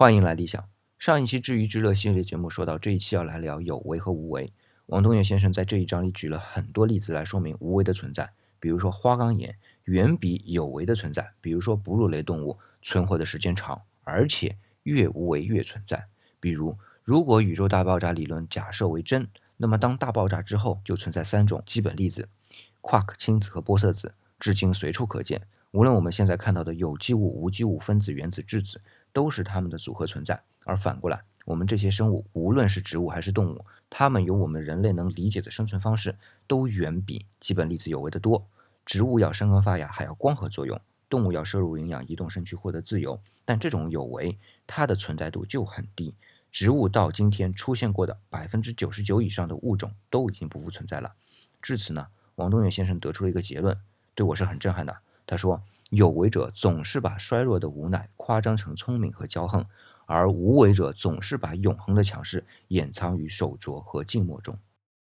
欢迎来理想。上一期知鱼之乐系列节目说到，这一期要来聊有为和无为。王东岳先生在这一章里举了很多例子来说明无为的存在，比如说花岗岩远比有为的存在，比如说哺乳类动物存活的时间长，而且越无为越存在。比如，如果宇宙大爆炸理论假设为真，那么当大爆炸之后就存在三种基本粒子：夸克、氢子和玻色子，至今随处可见。无论我们现在看到的有机物、无机物、分子、原子、质子，都是它们的组合存在。而反过来，我们这些生物，无论是植物还是动物，它们有我们人类能理解的生存方式，都远比基本粒子有为的多。植物要生根发芽，还要光合作用；动物要摄入营养、移动身躯、获得自由。但这种有为，它的存在度就很低。植物到今天出现过的百分之九十九以上的物种，都已经不复存在了。至此呢，王东岳先生得出了一个结论，对我是很震撼的。他说：“有为者总是把衰弱的无奈夸张成聪明和骄横，而无为者总是把永恒的强势掩藏于手镯和静默中。”